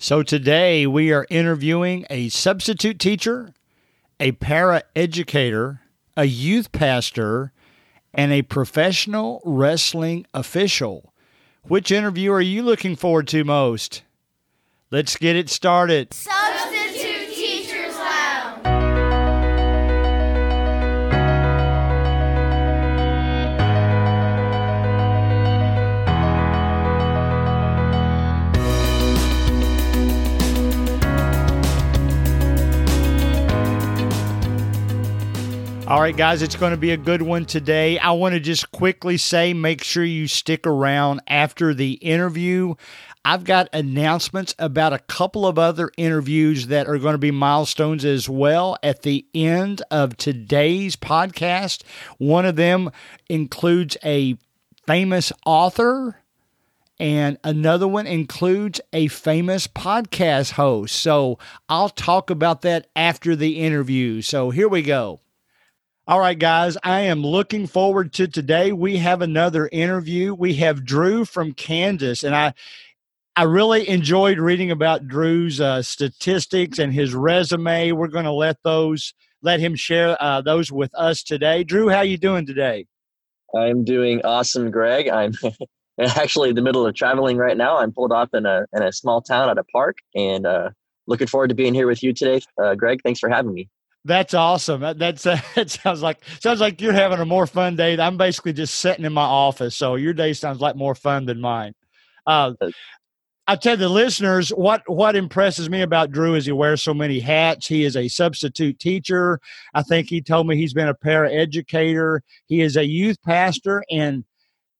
So today we are interviewing a substitute teacher, a para educator, a youth pastor, and a professional wrestling official. Which interview are you looking forward to most? Let's get it started. Substitute All right, guys, it's going to be a good one today. I want to just quickly say make sure you stick around after the interview. I've got announcements about a couple of other interviews that are going to be milestones as well at the end of today's podcast. One of them includes a famous author and another one includes a famous podcast host. So I'll talk about that after the interview. So here we go. All right, guys, I am looking forward to today. We have another interview. We have Drew from Kansas, and I I really enjoyed reading about Drew's uh, statistics and his resume. We're going to let those let him share uh, those with us today. Drew, how are you doing today? I'm doing awesome, Greg. I'm actually in the middle of traveling right now. I'm pulled off in a in a small town at a park, and uh, looking forward to being here with you today, uh, Greg. Thanks for having me. That's awesome. That, that's that sounds like sounds like you're having a more fun day. I'm basically just sitting in my office, so your day sounds like more fun than mine. Uh, I tell the listeners what what impresses me about Drew is he wears so many hats. He is a substitute teacher. I think he told me he's been a para educator. He is a youth pastor, and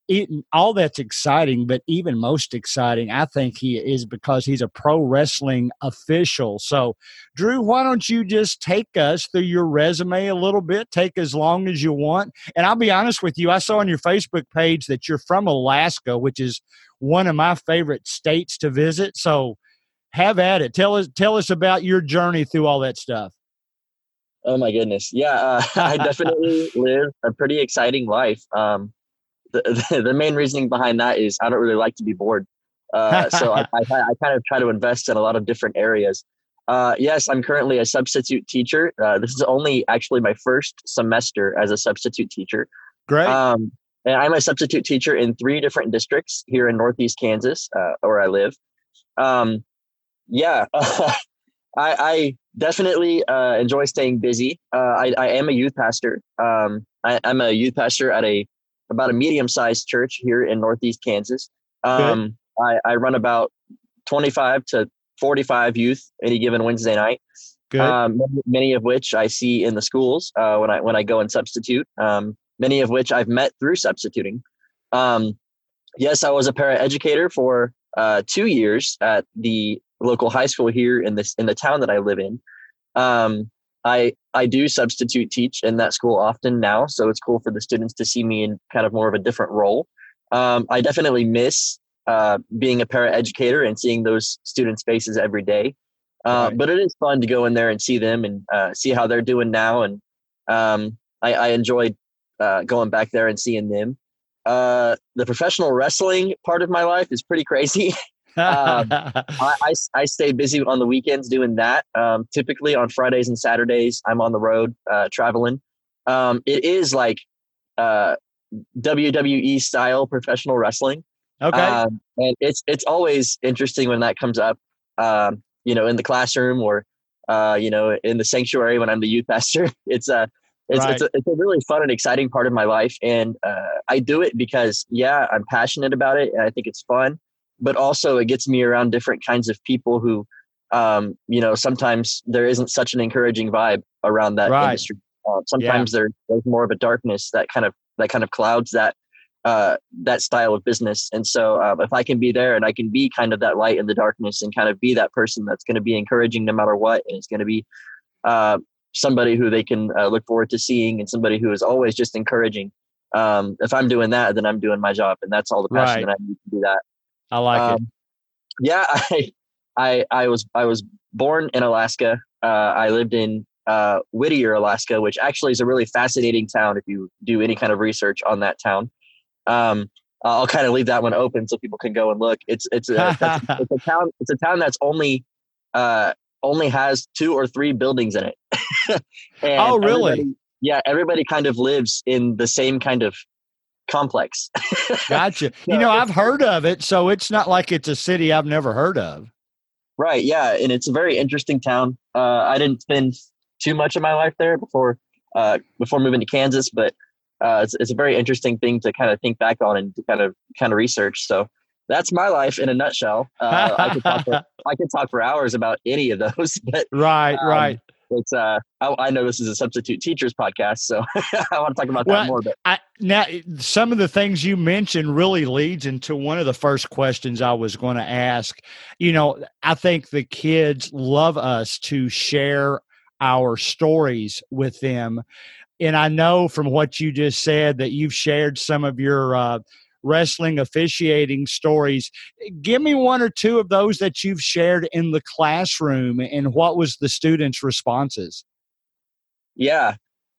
it, all that's exciting. But even most exciting, I think he is because he's a pro wrestling official. So, Drew, why don't you just take us through your resume a little bit? Take as long as you want. And I'll be honest with you, I saw on your Facebook page that you're from Alaska, which is one of my favorite states to visit. So have at it. Tell us tell us about your journey through all that stuff. Oh my goodness, yeah, uh, I definitely live a pretty exciting life. Um, the, the, main reasoning behind that is I don't really like to be bored, uh, so I, I, I, kind of try to invest in a lot of different areas. Uh, yes, I'm currently a substitute teacher. Uh, this is only actually my first semester as a substitute teacher. Great. Um, and I'm a substitute teacher in three different districts here in Northeast Kansas, uh, where I live. Um, yeah, I, I, definitely uh, enjoy staying busy. Uh, I, I, am a youth pastor. Um, I, am a youth pastor at a about a medium-sized church here in Northeast Kansas. Um, I, I, run about 25 to 45 youth any given Wednesday night. Um, many of which I see in the schools uh, when I when I go and substitute. Um, many of which I've met through substituting. Um, yes, I was a para educator for uh, two years at the local high school here in this in the town that I live in. Um, I I do substitute teach in that school often now, so it's cool for the students to see me in kind of more of a different role. Um, I definitely miss uh, being a para educator and seeing those students' faces every day. Uh, right. But it is fun to go in there and see them and uh, see how they're doing now. And um, I, I enjoyed uh, going back there and seeing them. Uh, the professional wrestling part of my life is pretty crazy. um, I, I, I, stay busy on the weekends doing that. Um, typically on Fridays and Saturdays, I'm on the road uh, traveling. Um, it is like uh, WWE style professional wrestling. Okay, um, and it's it's always interesting when that comes up. Um, you know, in the classroom or uh, you know, in the sanctuary when I'm the youth pastor. It's a it's, right. it's, a, it's a really fun and exciting part of my life. And uh, I do it because, yeah, I'm passionate about it and I think it's fun, but also it gets me around different kinds of people who, um, you know, sometimes there isn't such an encouraging vibe around that right. industry. Uh, sometimes yeah. there, there's more of a darkness that kind of that kind of clouds that uh, that style of business. And so, um, if I can be there and I can be kind of that light in the darkness and kind of be that person that's going to be encouraging no matter what, and it's going to be uh, somebody who they can uh, look forward to seeing and somebody who is always just encouraging. Um, if I'm doing that, then I'm doing my job, and that's all the passion right. that I need to do that. I like um, it. Yeah, I, I, I was I was born in Alaska. Uh, I lived in uh, Whittier, Alaska, which actually is a really fascinating town if you do any kind of research on that town. Um, I'll kind of leave that one open so people can go and look. It's it's a, it's a town it's a town that's only uh, only has two or three buildings in it. oh, really? Everybody, yeah, everybody kind of lives in the same kind of complex. gotcha. You know, I've heard of it, so it's not like it's a city I've never heard of. Right. Yeah, and it's a very interesting town. Uh, I didn't spend too much of my life there before uh, before moving to Kansas, but uh, it's, it's a very interesting thing to kind of think back on and to kind of kind of research. So that's my life in a nutshell. Uh, I could talk for, I could talk for hours about any of those, but right, um, right. It's uh, I, I, know this is a substitute teachers podcast, so I want to talk about well, that more. But I, now, some of the things you mentioned really leads into one of the first questions I was going to ask. You know, I think the kids love us to share our stories with them and I know from what you just said that you've shared some of your uh, wrestling officiating stories. Give me one or two of those that you've shared in the classroom, and what was the students' responses? Yeah.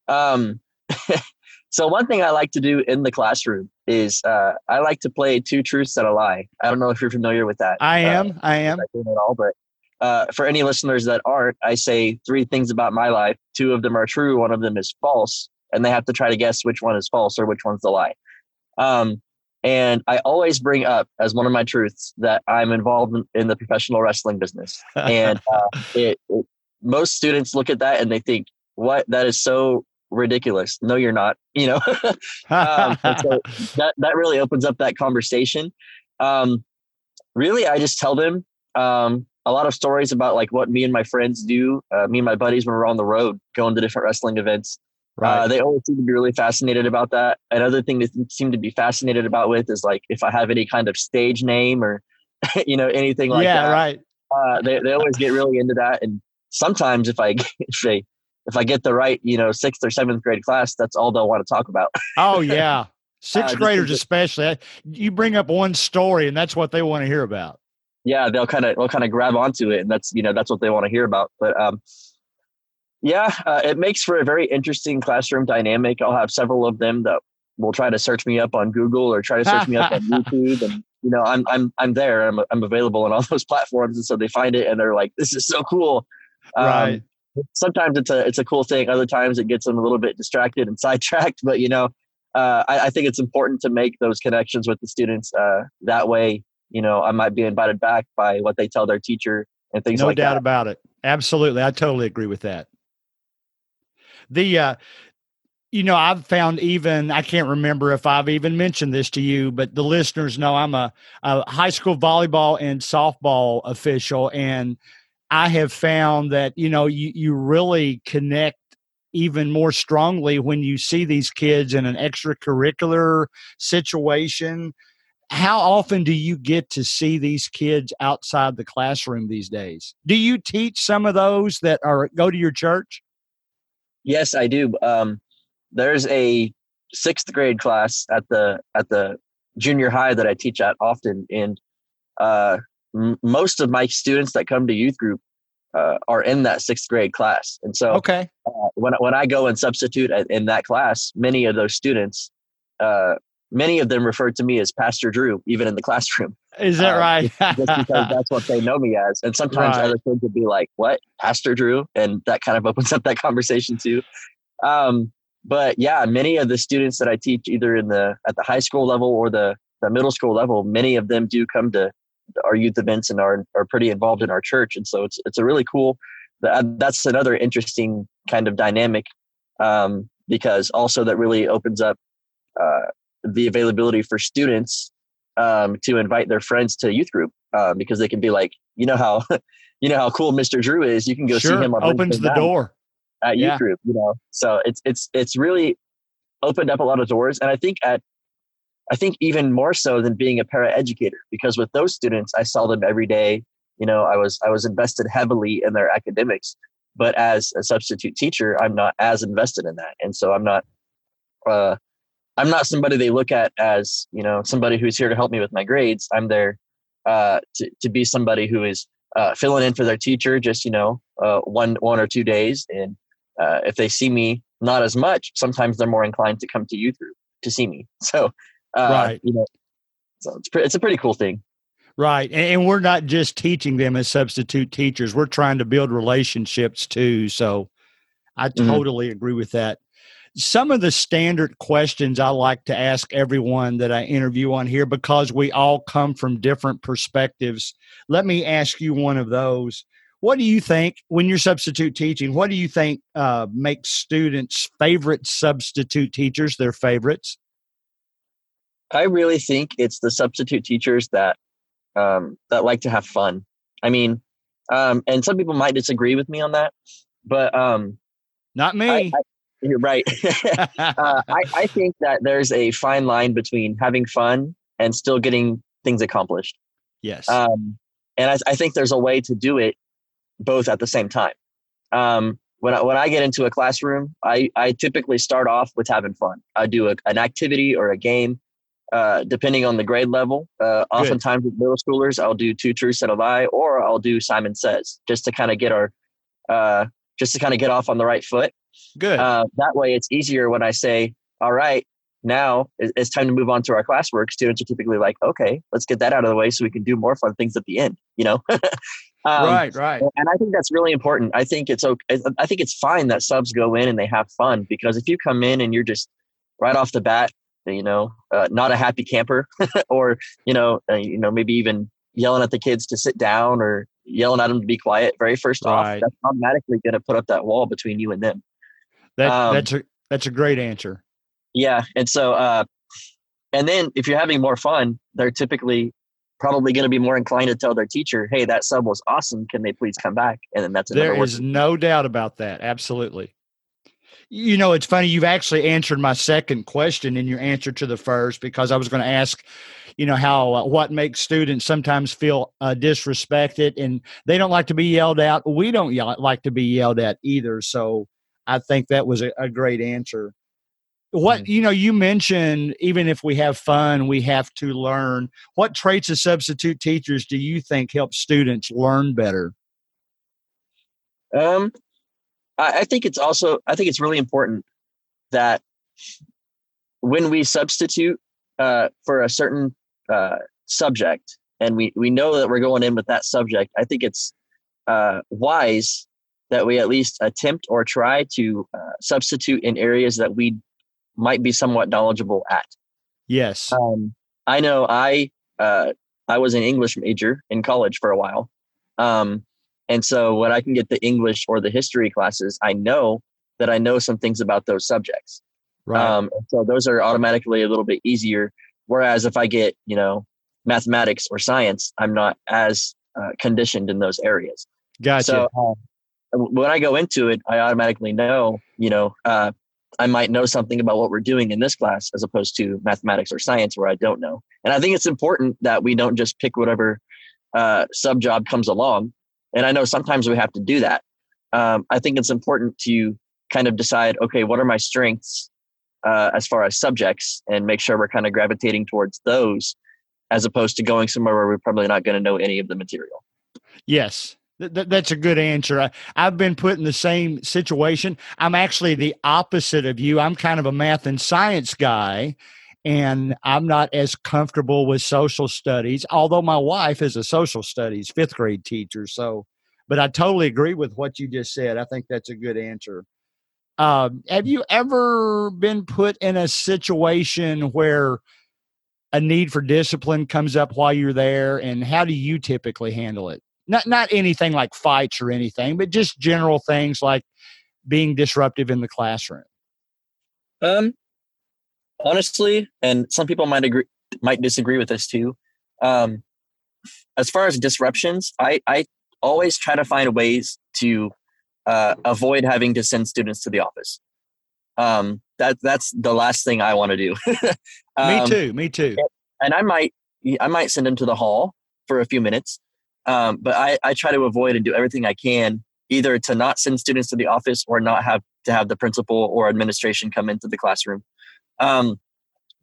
Um, so one thing I like to do in the classroom is uh, I like to play two truths and a lie. I don't know if you're familiar with that. I am. Uh, I am. At all, but uh, for any listeners that aren't, I say three things about my life. Two of them are true, one of them is false, and they have to try to guess which one is false or which one's the lie. Um, and I always bring up as one of my truths that I'm involved in the professional wrestling business. And uh, it, it, most students look at that and they think, "What? That is so ridiculous." No, you're not. You know, um, so that that really opens up that conversation. Um, really, I just tell them um, a lot of stories about like what me and my friends do. Uh, me and my buddies when we're on the road, going to different wrestling events. Uh, right. Uh, they always seem to be really fascinated about that. Another thing they seem to be fascinated about with is like if I have any kind of stage name or you know anything like yeah, that. Yeah, right. Uh, they they always get really into that, and sometimes if I if they if I get the right you know sixth or seventh grade class, that's all they'll want to talk about. oh yeah, sixth uh, graders especially. You bring up one story, and that's what they want to hear about yeah, they'll kind of they'll kind of grab onto it, and that's you know that's what they want to hear about. But um, yeah, uh, it makes for a very interesting classroom dynamic. I'll have several of them that will try to search me up on Google or try to search me up on YouTube, and you know I'm I'm I'm there. I'm I'm available on all those platforms, and so they find it and they're like, "This is so cool." Um, right. Sometimes it's a it's a cool thing. Other times it gets them a little bit distracted and sidetracked. But you know, uh, I, I, think it's important to make those connections with the students. Uh, that way, you know, I might be invited back by what they tell their teacher and things no like that. No doubt about it. Absolutely. I totally agree with that. The, uh, you know, I've found even, I can't remember if I've even mentioned this to you, but the listeners know I'm a, a high school volleyball and softball official. And I have found that, you know, you, you really connect even more strongly when you see these kids in an extracurricular situation how often do you get to see these kids outside the classroom these days? Do you teach some of those that are go to your church? Yes, I do. Um, there's a sixth grade class at the at the junior high that I teach at often, and uh, m- most of my students that come to youth group uh, are in that sixth grade class. And so, okay, uh, when when I go and substitute in that class, many of those students uh, many of them referred to me as Pastor Drew, even in the classroom. Is that um, right? just, because that's what they know me as. And sometimes right. other kids would be like, "What, Pastor Drew?" And that kind of opens up that conversation too. Um, but yeah, many of the students that I teach, either in the at the high school level or the the middle school level, many of them do come to our youth events and are are pretty involved in our church. And so it's it's a really cool. That's another interesting kind of dynamic um, because also that really opens up uh, the availability for students um, to invite their friends to youth group uh, because they can be like, you know how, you know how cool Mr. Drew is. You can go sure, see him. On opens the door at yeah. youth group. You know, so it's it's it's really opened up a lot of doors, and I think at I think even more so than being a para educator because with those students, I saw them every day. You know, I was I was invested heavily in their academics, but as a substitute teacher, I'm not as invested in that, and so I'm not. Uh, I'm not somebody they look at as you know somebody who's here to help me with my grades. I'm there uh, to to be somebody who is uh, filling in for their teacher, just you know uh, one one or two days. And uh, if they see me not as much, sometimes they're more inclined to come to youth group to see me. So uh, right. you know So it's pre- it's a pretty cool thing. Right. And we're not just teaching them as substitute teachers. We're trying to build relationships too. So I Mhm. totally agree with that. Some of the standard questions I like to ask everyone that I interview on here because we all come from different perspectives. Let me ask you one of those. What do you think when you're substitute teaching? What do you think uh, makes students' favorite substitute teachers their favorites? I really think it's the substitute teachers that um, that like to have fun. I mean, um, and some people might disagree with me on that, but um, Not I, me. I, you're right. uh, I, I think that there's a fine line between having fun and still getting things accomplished. yes. Um, and I, I think there's a way to do it both at the same time. Um, when I, when I get into a classroom, I, I typically start off with having fun. I do a, an activity or a game, uh, depending on the grade level. Uh, oftentimes with middle schoolers, I'll do two truths and a lie, or I'll do Simon Says, just to kind of get our, uh, just to kind of get off on the right foot. Good. Uh, that way, it's easier when I say, "All right, now it's time to move on to our classwork." Students are typically like, "Okay, let's get that out of the way so we can do more fun things at the end." You know, um, right, right. and I think that's really important. I think it's okay. I think it's fine that subs go in and they have fun because if you come in and you're just right off the bat, you know, uh, not a happy camper, or you know, uh, you know, maybe even yelling at the kids to sit down or yelling at them to be quiet. Very first Right. off, that's automatically going to put up that wall between you and them. That, um, that's a that's a great answer. Yeah, and so, uh, and then if you're having more fun, they're typically probably going to be more inclined to tell their teacher, "Hey, that sub was awesome. Can they please come back?" And then that's There no doubt about that. Absolutely. You know, it's funny. You've actually answered my second question in your answer to the first because I was going to ask, you know, how uh, what makes students sometimes feel uh, disrespected and they don't like to be yelled at. We don't yell, like to be yelled at either. So I think that was a, a great answer. What you know, you mentioned even if we have fun, we have to learn. What traits of substitute teachers do you think help students learn better? Um, I, I think it's also I think it's really important that when we substitute uh, for a certain uh, subject, and we we know that we're going in with that subject, I think it's uh, wise that we at least attempt or try to uh, substitute in areas that we might be somewhat knowledgeable at. Yes. Um, I know I uh, I was an English major in college for a while, um, and so when I can get the English or the history classes, I know that I know some things about those subjects. Right. Um, so those are automatically a little bit easier. Whereas if I get you know mathematics or science, I'm not as uh, conditioned in those areas. gotcha. So um, when I go into it, I automatically know, you know, uh, I might know something about what we're doing in this class as opposed to mathematics or science where I don't know. And I think it's important that we don't just pick whatever uh, sub job comes along. And I know sometimes we have to do that. Um, I think it's important to kind of decide, okay, what are my strengths uh, as far as subjects, and make sure we're kind of gravitating towards those, as opposed to going somewhere where we're probably not going to know any of the material. Yes. Th- th- that's a good answer. I, I've been put in the same situation. I'm actually the opposite of you. I'm kind of a math and science guy, and I'm not as comfortable with social studies, although my wife is a social studies fifth grade teacher. So, but I totally agree with what you just said. I think that's a good answer. Um, have you ever been put in a situation where a need for discipline comes up while you're there, and how do you typically handle it? Not not anything like fights or anything, but just general things like being disruptive in the classroom. Um, honestly, and some people might agree, might disagree with this too. Um, as far as disruptions, I I always try to find ways to uh, avoid having to send students to the office. Um, that that's the last thing I want to do. me Um, too. Me too. and I might I might send them to the hall for a few minutes, um, but I, I try to avoid and do everything I can either to not send students to the office or not have to have the principal or administration come into the classroom. Um,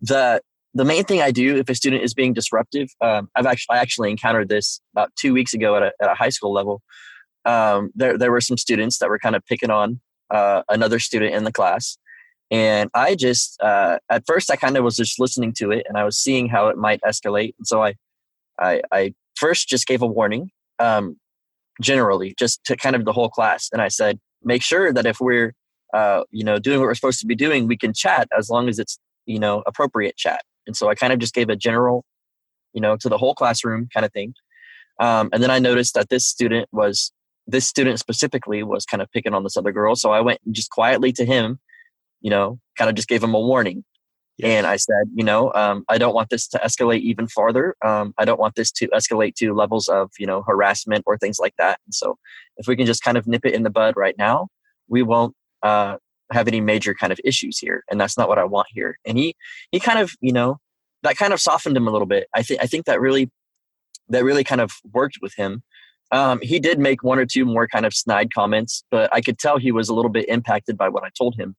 the the main thing I do if a student is being disruptive, um, I've actually I actually encountered this about two weeks ago at a, at a high school level. Um, there there were some students that were kind of picking on uh, another student in the class, And I just, uh, at first, I kind of was just listening to it and I was seeing how it might escalate. And so I, I, I first just gave a warning, um, generally, just to kind of the whole class. And I said, make sure that if we're, uh, you know, doing what we're supposed to be doing, we can chat as long as it's, you know, appropriate chat. And so I kind of just gave a general, you know, to the whole classroom kind of thing. Um, and then I noticed that this student was, this student specifically was kind of picking on this other girl. So I went just quietly to him, you know, kind of just gave him a warning. Yes. And I said, you know, um, I don't want this to escalate even farther. Um, I don't want this to escalate to levels of, you know, harassment or things like that. And so if we can just kind of nip it in the bud right now, we won't uh, have any major kind of issues here. And that's not what I want here. And he, he kind of, you know, that kind of softened him a little bit. I think, I think that really, that really kind of worked with him. Um, he did make one or two more kind of snide comments, but I could tell he was a little bit impacted by what I told him.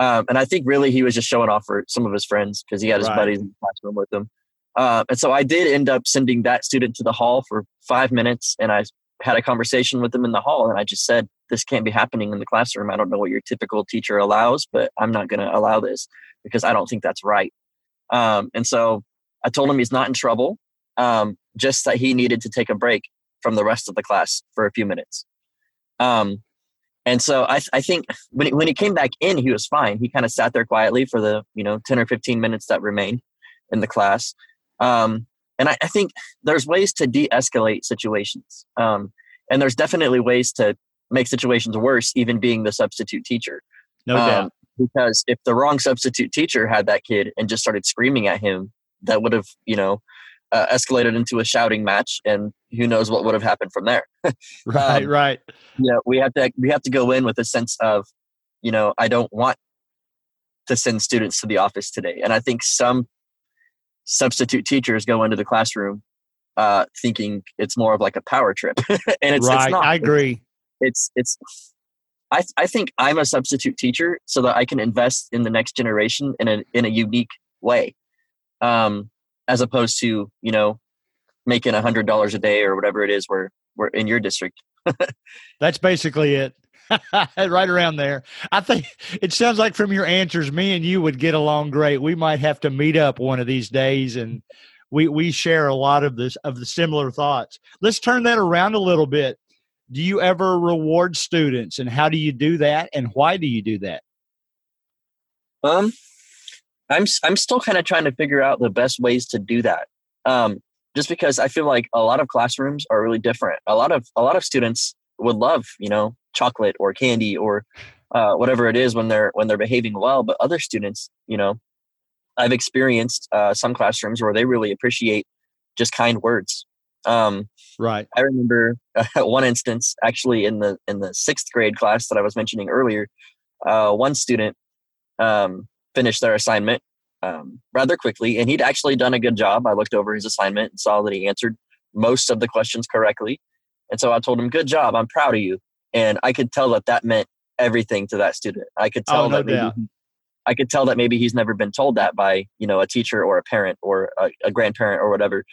Um, and I think really he was just showing off for some of his friends because he had his right. buddies in the classroom with him. Uh, and so I did end up sending that student to the hall for five minutes, and I had a conversation with him in the hall, and I just said, "This can't be happening in the classroom. I don't know what your typical teacher allows, but I'm not going to allow this because I don't think that's right." Um, and so I told him he's not in trouble, um, just that he needed to take a break from the rest of the class for a few minutes. Um, and so I, I think when he, when he came back in, he was fine. He kind of sat there quietly for the you know ten or fifteen minutes that remained in the class. Um, and I, I, think there's ways to de-escalate situations, um, and there's definitely ways to make situations worse, even being the substitute teacher. No doubt. Um, because if the wrong substitute teacher had that kid and just started screaming at him, that would have you know uh, escalated into a shouting match, and who knows what would have happened from there. right, um, right. Yeah, we have to we have to go in with a sense of, you know, I don't want to send students to the office today, and I think some substitute teachers go into the classroom uh, thinking it's more of like a power trip, and it's, right. It's not. I agree. It's it's. I, I think I'm a substitute teacher so that I can invest in the next generation in a in a unique way. Um, as opposed to you know making a hundred dollars a day or whatever it is where we're in your district. That's basically it. Right around there. I think it sounds like from your answers me and you would get along great. We might have to meet up one of these days and we we share a lot of this of the similar thoughts. Let's turn that around a little bit. Do you ever reward students and how do you do that and why do you do that? Um I'm I'm still kind of trying to figure out the best ways to do that. Um, just because I feel like a lot of classrooms are really different. A lot of a lot of students would love you know chocolate or candy or uh, whatever it is when they're when they're behaving well, but other students, you know, I've experienced uh, some classrooms where they really appreciate just kind words. Um, right. I remember uh, one instance actually in the in the sixth grade class that I was mentioning earlier. Uh, one student um, finished their assignment um, rather quickly, and he'd actually done a good job. I looked over his assignment and saw that he answered most of the questions correctly. And so I told him, "Good job! I'm proud of you." And I could tell that that meant everything to that student. I could tell oh, no that maybe I could tell that maybe he's never been told that by you know a teacher or a parent or a, a grandparent or whatever.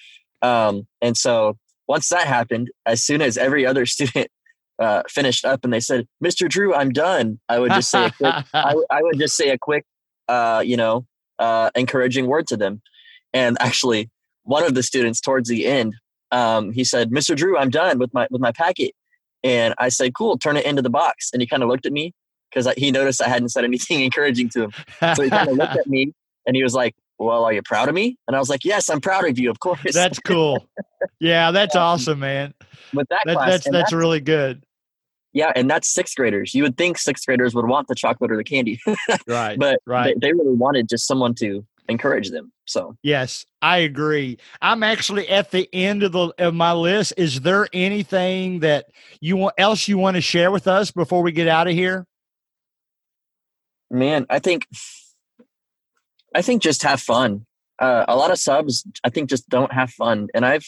Um, and so once that happened, as soon as every other student uh, finished up and they said, "Mr. Drew, I'm done," I would just say a quick, I, I would just say a quick uh, you know, uh, encouraging word to them. And actually, one of the students towards the end, um, he said, "Mr. Drew, I'm done with my with my packet." And I said, "Cool, turn it into the box." And he kind of looked at me because he noticed I hadn't said anything encouraging to him. So he kind of looked at me and he was like, "Well, are you proud of me?" And I was like, "Yes, I'm proud of you, of course." That's cool. Yeah, that's um, awesome, man. With that, that class, that's, that's that's really good. Yeah, and that's sixth graders. You would think sixth graders would want the chocolate or the candy, right? But right. They, they really wanted just someone to encourage them. So yes, I agree. I'm actually at the end of the of my list. Is there anything that you want else you want to share with us before we get out of here? Man, I think I think just have fun. Uh, a lot of subs, I think, just don't have fun. And I've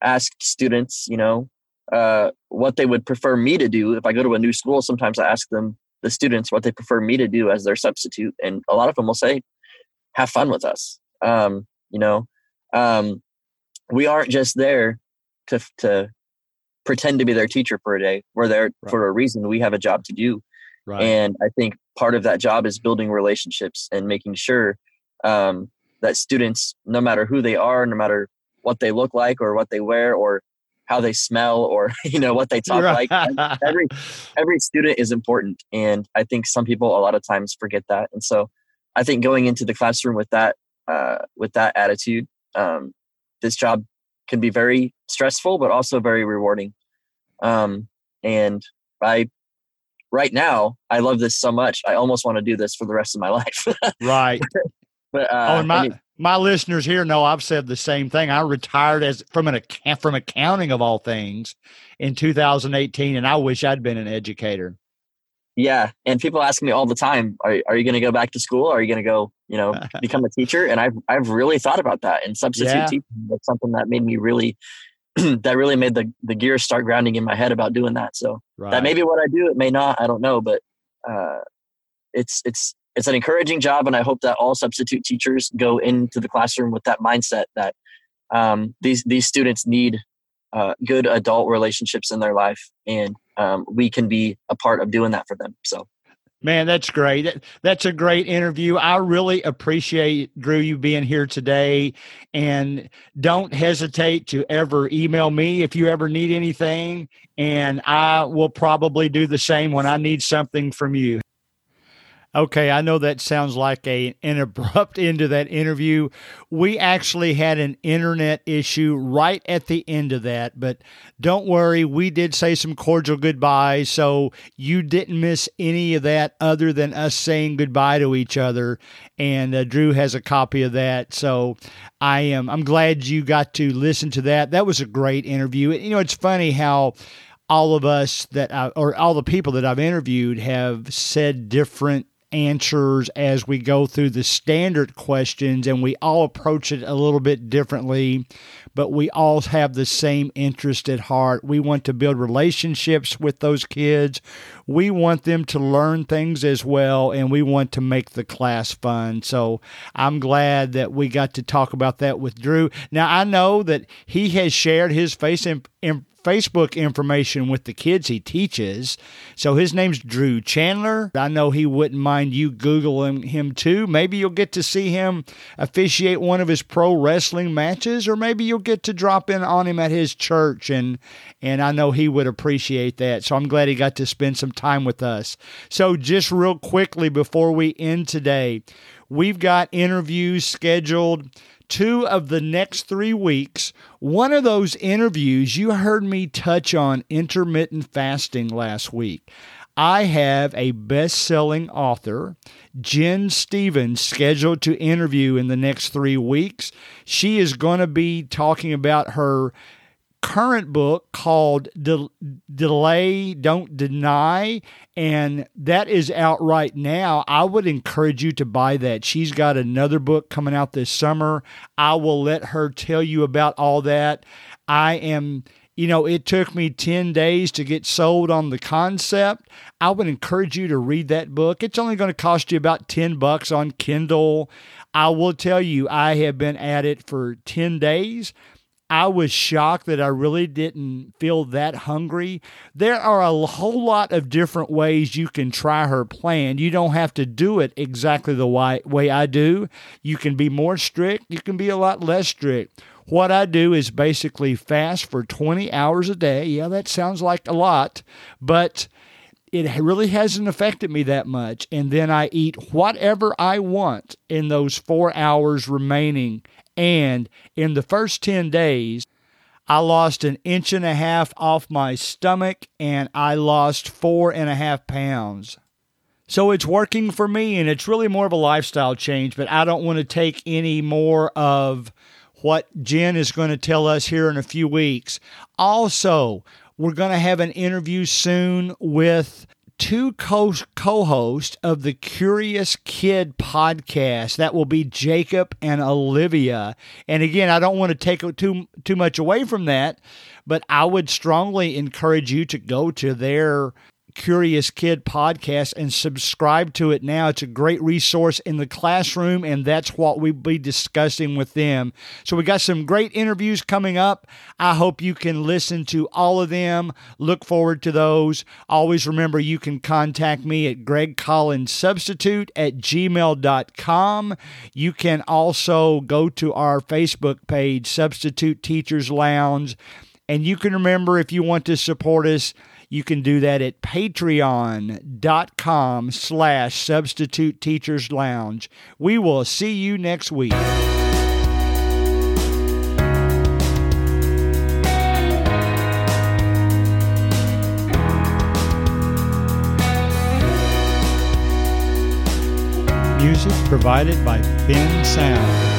asked students, you know, uh, what they would prefer me to do. If I go to a new school, sometimes I ask them, the students, what they prefer me to do as their substitute. And a lot of them will say, have fun with us. Um, you know, um, we aren't just there to, to pretend to be their teacher for a day. We're there right. for a reason. We have a job to do. Right. And I think part of that job is building relationships and making sure um, that students, no matter who they are, no matter what they look like or what they wear or how they smell or you know what they talk like, every every student is important, and I think some people a lot of times forget that. And so, I think going into the classroom with that uh, with that attitude, um, this job can be very stressful, but also very rewarding. Um, and I right now I love this so much. I almost want to do this for the rest of my life. right. but uh, oh, and my my listeners here know I've said the same thing. I retired as from an account from accounting of all things in 2018, and I wish I'd been an educator. yeah, and people ask me all the time, "Are are you going to go back to school? Are you going to go, you know, become a teacher?" And I've I've really thought about that. And substitute Yeah. teaching was something that made me really that really made the the gears start grounding in my head about doing that. So Right. that may be what I do. It may not. I don't know, but uh, it's it's it's an encouraging job, and I hope that all substitute teachers go into the classroom with that mindset that um, these these students need uh, good adult relationships in their life, and um, we can be a part of doing that for them. So Man, that's great. That- That's a great interview. I really appreciate Drew you being here today. And don't hesitate to ever email me if you ever need anything. And I will probably do the same when I need something from you. Okay, I know that sounds like a, an abrupt end to that interview. We actually had an internet issue right at the end of that, but don't worry, we did say some cordial goodbyes, so you didn't miss any of that other than us saying goodbye to each other. And uh, Drew has a copy of that, so I am I'm glad you got to listen to that. That was a great interview. You know, it's funny how all of us that I, or all the people that I've interviewed have said different answers as we go through the standard questions and we all approach it a little bit differently but we all have the same interest at heart. We want to build relationships with those kids. We want them to learn things as well and we want to make the class fun. So i'm glad that we got to talk about that with drew. Now i know that he has shared his face in, in Facebook information with the kids he teaches. So his name's Drew Chandler. I know he wouldn't mind you Googling him too. Maybe you'll get to see him officiate one of his pro wrestling matches, or maybe you'll get to drop in on him at his church and and I know he would appreciate that. So I'm glad he got to spend some time with us. So just real quickly before we end today, we've got interviews scheduled two of the next three weeks. One of those interviews, you heard me touch on intermittent fasting last week. I have a best selling author, Gin Stephens, scheduled to interview in the next three weeks. She is going to be talking about her current book called De- Delay, Don't Deny, and that is out right now. I would encourage you to buy that. She's got another book coming out this summer. I will let her tell you about all that. I am. You know, it took me 10 days to get sold on the concept. I would encourage you to read that book. It's only going to cost you about 10 bucks on Kindle. I will tell you, I have been at it for 10 days. I was shocked that I really didn't feel that hungry. There are a whole lot of different ways you can try her plan. You don't have to do it exactly the way, way I do. You can be more strict, you can be a lot less strict. What I do is basically fast for 20 hours a day. Yeah, that sounds like a lot, but it really hasn't affected me that much. And then I eat whatever I want in those four hours remaining. And in the first 10 days, I lost an inch and a half off my stomach and I lost four and a half pounds. So it's working for me and it's really more of a lifestyle change, but I don't want to take any more of what Gin is going to tell us here in a few weeks. Also, we're going to have an interview soon with two co hosts of the Curious Kid podcast. That will be Jacob and Olivia. And again, I don't want to take too too much away from that, but I would strongly encourage you to go to their Curious Kid podcast and subscribe to it now. It's a great resource in the classroom, and that's what we'll be discussing with them. So, we got some great interviews coming up. I hope you can listen to all of them. Look forward to those. Always remember you can contact me at Greg Collins Substitute at gmail.com. You can also go to our Facebook page, Substitute Teachers Lounge. And you can remember if you want to support us, you can do that at patreon.com slash substitute teachers lounge. We will see you next week. Music provided by Bensound.